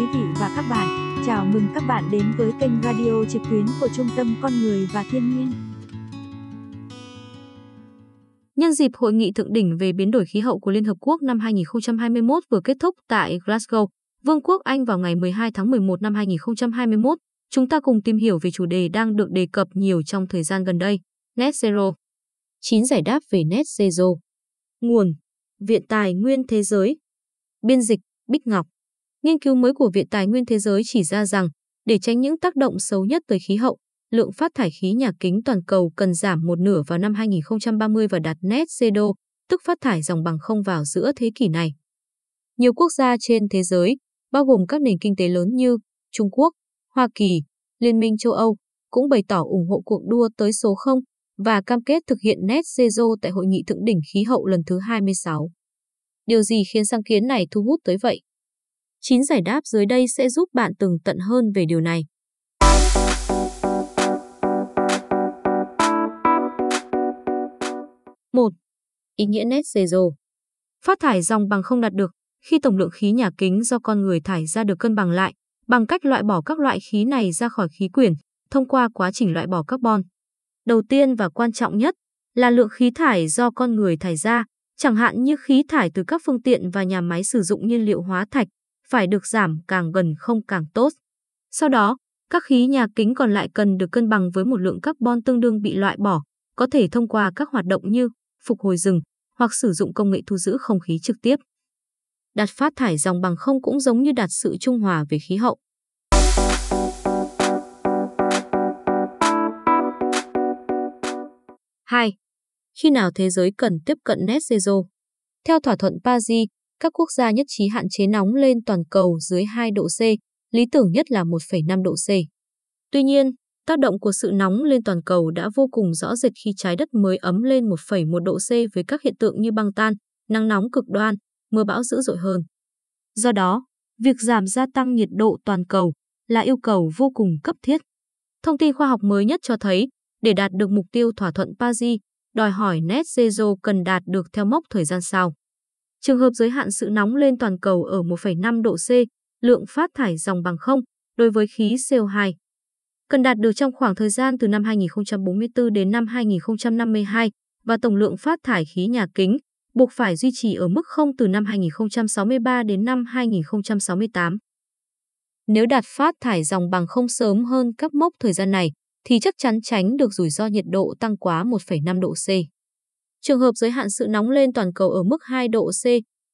quý vị và các bạn. Chào mừng các bạn đến với kênh radio trực tuyến của Trung tâm Con người và Thiên nhiên. Nhân dịp hội nghị thượng đỉnh về biến đổi khí hậu của Liên Hợp Quốc năm 2021 vừa kết thúc tại Glasgow, Vương quốc Anh vào ngày 12 tháng 11 năm 2021, chúng ta cùng tìm hiểu về chủ đề đang được đề cập nhiều trong thời gian gần đây, Net Zero. 9 giải đáp về Net Zero. Nguồn Viện Tài nguyên Thế giới Biên dịch Bích Ngọc Nghiên cứu mới của Viện Tài nguyên Thế giới chỉ ra rằng, để tránh những tác động xấu nhất tới khí hậu, lượng phát thải khí nhà kính toàn cầu cần giảm một nửa vào năm 2030 và đạt net zero, tức phát thải dòng bằng không vào giữa thế kỷ này. Nhiều quốc gia trên thế giới, bao gồm các nền kinh tế lớn như Trung Quốc, Hoa Kỳ, Liên minh châu Âu, cũng bày tỏ ủng hộ cuộc đua tới số 0 và cam kết thực hiện net zero tại Hội nghị Thượng đỉnh Khí hậu lần thứ 26. Điều gì khiến sáng kiến này thu hút tới vậy? 9 giải đáp dưới đây sẽ giúp bạn tường tận hơn về điều này. một Ý nghĩa net zero Phát thải dòng bằng không đạt được khi tổng lượng khí nhà kính do con người thải ra được cân bằng lại bằng cách loại bỏ các loại khí này ra khỏi khí quyển thông qua quá trình loại bỏ carbon. Đầu tiên và quan trọng nhất là lượng khí thải do con người thải ra, chẳng hạn như khí thải từ các phương tiện và nhà máy sử dụng nhiên liệu hóa thạch, phải được giảm càng gần không càng tốt. Sau đó, các khí nhà kính còn lại cần được cân bằng với một lượng carbon tương đương bị loại bỏ, có thể thông qua các hoạt động như phục hồi rừng hoặc sử dụng công nghệ thu giữ không khí trực tiếp. Đạt phát thải dòng bằng không cũng giống như đạt sự trung hòa về khí hậu. Hai, Khi nào thế giới cần tiếp cận net zero? Theo thỏa thuận Paris, các quốc gia nhất trí hạn chế nóng lên toàn cầu dưới 2 độ C, lý tưởng nhất là 1,5 độ C. Tuy nhiên, tác động của sự nóng lên toàn cầu đã vô cùng rõ rệt khi trái đất mới ấm lên 1,1 độ C với các hiện tượng như băng tan, nắng nóng cực đoan, mưa bão dữ dội hơn. Do đó, việc giảm gia tăng nhiệt độ toàn cầu là yêu cầu vô cùng cấp thiết. Thông tin khoa học mới nhất cho thấy, để đạt được mục tiêu thỏa thuận Paris, đòi hỏi net zero cần đạt được theo mốc thời gian sau. Trường hợp giới hạn sự nóng lên toàn cầu ở 1,5 độ C, lượng phát thải dòng bằng không đối với khí CO2 cần đạt được trong khoảng thời gian từ năm 2044 đến năm 2052 và tổng lượng phát thải khí nhà kính buộc phải duy trì ở mức không từ năm 2063 đến năm 2068. Nếu đạt phát thải dòng bằng không sớm hơn các mốc thời gian này, thì chắc chắn tránh được rủi ro nhiệt độ tăng quá 1,5 độ C. Trường hợp giới hạn sự nóng lên toàn cầu ở mức 2 độ C,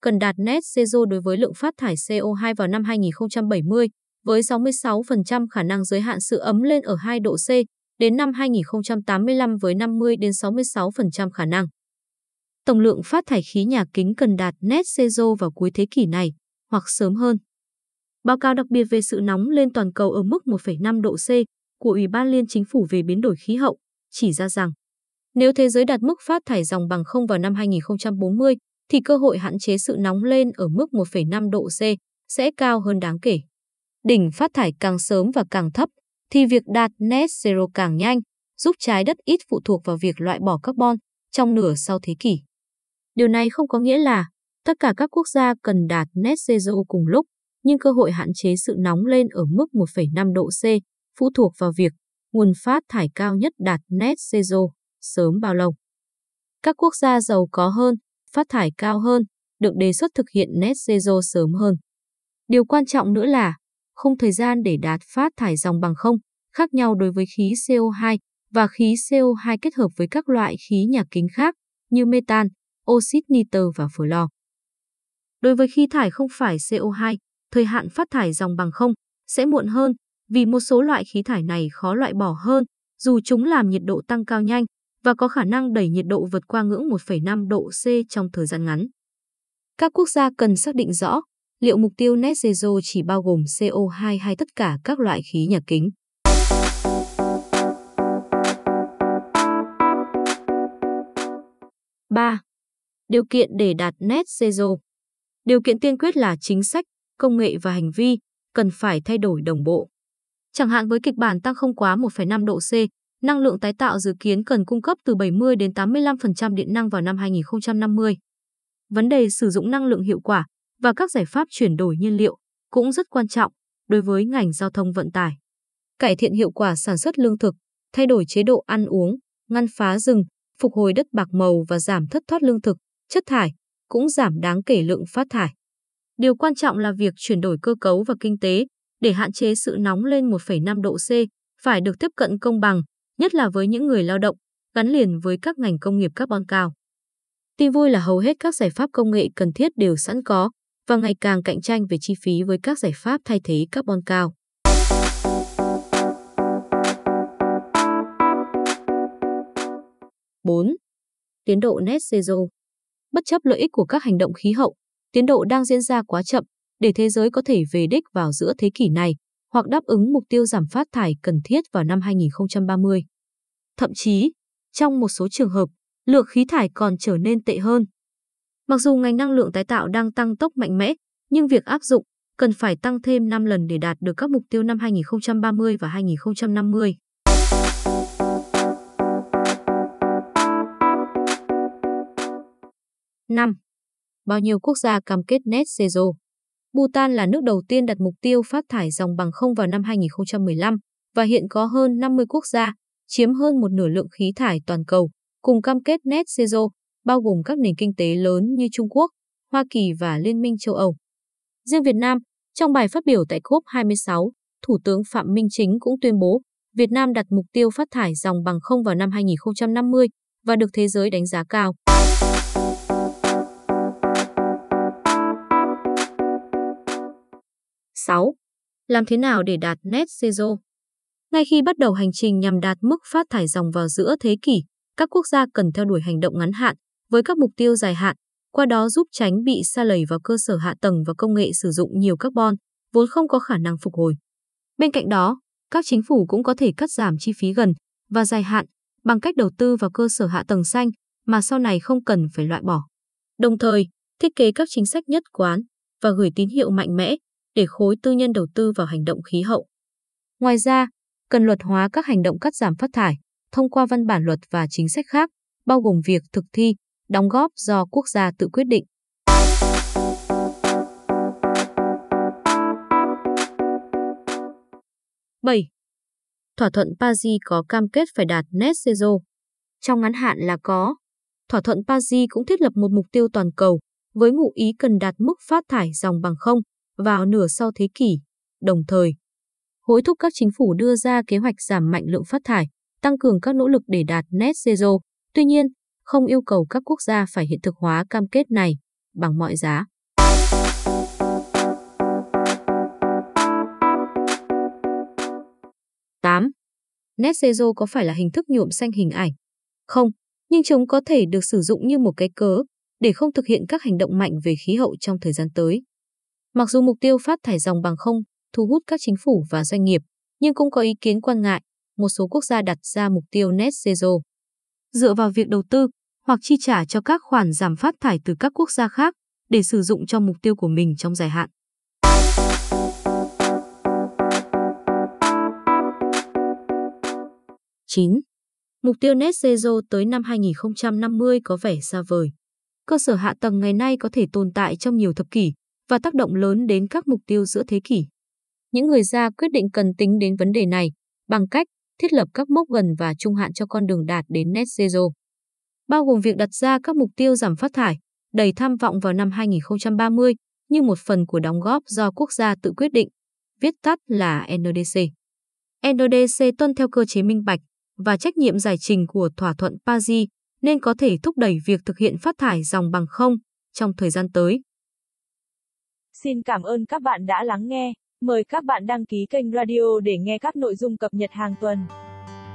cần đạt net zero đối với lượng phát thải CO2 vào năm 2070, với 66% khả năng giới hạn sự ấm lên ở 2 độ C, đến năm 2085 với 50 đến 66% khả năng. Tổng lượng phát thải khí nhà kính cần đạt net zero vào cuối thế kỷ này, hoặc sớm hơn. Báo cáo đặc biệt về sự nóng lên toàn cầu ở mức 1,5 độ C của Ủy ban Liên Chính phủ về biến đổi khí hậu chỉ ra rằng nếu thế giới đạt mức phát thải dòng bằng không vào năm 2040, thì cơ hội hạn chế sự nóng lên ở mức 1,5 độ C sẽ cao hơn đáng kể. Đỉnh phát thải càng sớm và càng thấp, thì việc đạt net zero càng nhanh, giúp trái đất ít phụ thuộc vào việc loại bỏ carbon trong nửa sau thế kỷ. Điều này không có nghĩa là tất cả các quốc gia cần đạt net zero cùng lúc, nhưng cơ hội hạn chế sự nóng lên ở mức 1,5 độ C phụ thuộc vào việc nguồn phát thải cao nhất đạt net zero sớm bao lâu. Các quốc gia giàu có hơn, phát thải cao hơn, được đề xuất thực hiện net zero sớm hơn. Điều quan trọng nữa là không thời gian để đạt phát thải dòng bằng không, khác nhau đối với khí CO2 và khí CO2 kết hợp với các loại khí nhà kính khác như metan, oxit nitơ và fluor. Đối với khí thải không phải CO2, thời hạn phát thải dòng bằng không sẽ muộn hơn vì một số loại khí thải này khó loại bỏ hơn dù chúng làm nhiệt độ tăng cao nhanh và có khả năng đẩy nhiệt độ vượt qua ngưỡng 1,5 độ C trong thời gian ngắn. Các quốc gia cần xác định rõ liệu mục tiêu net zero chỉ bao gồm CO2 hay tất cả các loại khí nhà kính. ba Điều kiện để đạt net zero Điều kiện tiên quyết là chính sách, công nghệ và hành vi cần phải thay đổi đồng bộ. Chẳng hạn với kịch bản tăng không quá 1,5 độ C, năng lượng tái tạo dự kiến cần cung cấp từ 70 đến 85% điện năng vào năm 2050. Vấn đề sử dụng năng lượng hiệu quả và các giải pháp chuyển đổi nhiên liệu cũng rất quan trọng đối với ngành giao thông vận tải. Cải thiện hiệu quả sản xuất lương thực, thay đổi chế độ ăn uống, ngăn phá rừng, phục hồi đất bạc màu và giảm thất thoát lương thực, chất thải, cũng giảm đáng kể lượng phát thải. Điều quan trọng là việc chuyển đổi cơ cấu và kinh tế để hạn chế sự nóng lên 1,5 độ C phải được tiếp cận công bằng, nhất là với những người lao động, gắn liền với các ngành công nghiệp carbon cao. Tin vui là hầu hết các giải pháp công nghệ cần thiết đều sẵn có và ngày càng cạnh tranh về chi phí với các giải pháp thay thế carbon cao. Bốn, Tiến độ net zero Bất chấp lợi ích của các hành động khí hậu, tiến độ đang diễn ra quá chậm để thế giới có thể về đích vào giữa thế kỷ này hoặc đáp ứng mục tiêu giảm phát thải cần thiết vào năm 2030. Thậm chí, trong một số trường hợp, lượng khí thải còn trở nên tệ hơn. Mặc dù ngành năng lượng tái tạo đang tăng tốc mạnh mẽ, nhưng việc áp dụng cần phải tăng thêm 5 lần để đạt được các mục tiêu năm 2030 và 2050. Năm, Bao nhiêu quốc gia cam kết net zero? Bhutan là nước đầu tiên đặt mục tiêu phát thải dòng bằng không vào năm 2015 và hiện có hơn 50 quốc gia, chiếm hơn một nửa lượng khí thải toàn cầu, cùng cam kết net zero, bao gồm các nền kinh tế lớn như Trung Quốc, Hoa Kỳ và Liên minh châu Âu. Riêng Việt Nam, trong bài phát biểu tại COP26, Thủ tướng Phạm Minh Chính cũng tuyên bố Việt Nam đặt mục tiêu phát thải dòng bằng không vào năm 2050 và được thế giới đánh giá cao. 6. Làm thế nào để đạt net zero? Ngay khi bắt đầu hành trình nhằm đạt mức phát thải dòng vào giữa thế kỷ, các quốc gia cần theo đuổi hành động ngắn hạn với các mục tiêu dài hạn, qua đó giúp tránh bị sa lầy vào cơ sở hạ tầng và công nghệ sử dụng nhiều carbon, vốn không có khả năng phục hồi. Bên cạnh đó, các chính phủ cũng có thể cắt giảm chi phí gần và dài hạn bằng cách đầu tư vào cơ sở hạ tầng xanh mà sau này không cần phải loại bỏ. Đồng thời, thiết kế các chính sách nhất quán và gửi tín hiệu mạnh mẽ để khối tư nhân đầu tư vào hành động khí hậu. Ngoài ra, cần luật hóa các hành động cắt giảm phát thải thông qua văn bản luật và chính sách khác, bao gồm việc thực thi, đóng góp do quốc gia tự quyết định. Bảy, Thỏa thuận Paris có cam kết phải đạt net zero. Trong ngắn hạn là có. Thỏa thuận Paris cũng thiết lập một mục tiêu toàn cầu với ngụ ý cần đạt mức phát thải dòng bằng không vào nửa sau thế kỷ, đồng thời hối thúc các chính phủ đưa ra kế hoạch giảm mạnh lượng phát thải, tăng cường các nỗ lực để đạt net zero. Tuy nhiên, không yêu cầu các quốc gia phải hiện thực hóa cam kết này bằng mọi giá. Tám, Net zero có phải là hình thức nhuộm xanh hình ảnh? Không, nhưng chúng có thể được sử dụng như một cái cớ để không thực hiện các hành động mạnh về khí hậu trong thời gian tới. Mặc dù mục tiêu phát thải dòng bằng không thu hút các chính phủ và doanh nghiệp, nhưng cũng có ý kiến quan ngại một số quốc gia đặt ra mục tiêu net zero. Dựa vào việc đầu tư hoặc chi trả cho các khoản giảm phát thải từ các quốc gia khác để sử dụng cho mục tiêu của mình trong dài hạn. Chín, Mục tiêu net zero tới năm 2050 có vẻ xa vời. Cơ sở hạ tầng ngày nay có thể tồn tại trong nhiều thập kỷ và tác động lớn đến các mục tiêu giữa thế kỷ. Những người ra quyết định cần tính đến vấn đề này bằng cách thiết lập các mốc gần và trung hạn cho con đường đạt đến net zero, bao gồm việc đặt ra các mục tiêu giảm phát thải đầy tham vọng vào năm 2030 như một phần của đóng góp do quốc gia tự quyết định, viết tắt là NDC. NDC tuân theo cơ chế minh bạch và trách nhiệm giải trình của thỏa thuận Paris nên có thể thúc đẩy việc thực hiện phát thải dòng bằng không trong thời gian tới. Xin cảm ơn các bạn đã lắng nghe. Mời các bạn đăng ký kênh radio để nghe các nội dung cập nhật hàng tuần.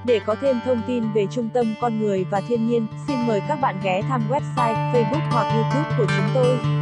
Để có thêm thông tin về Trung tâm Con Người và Thiên nhiên, xin mời các bạn ghé thăm website, Facebook hoặc YouTube của chúng tôi.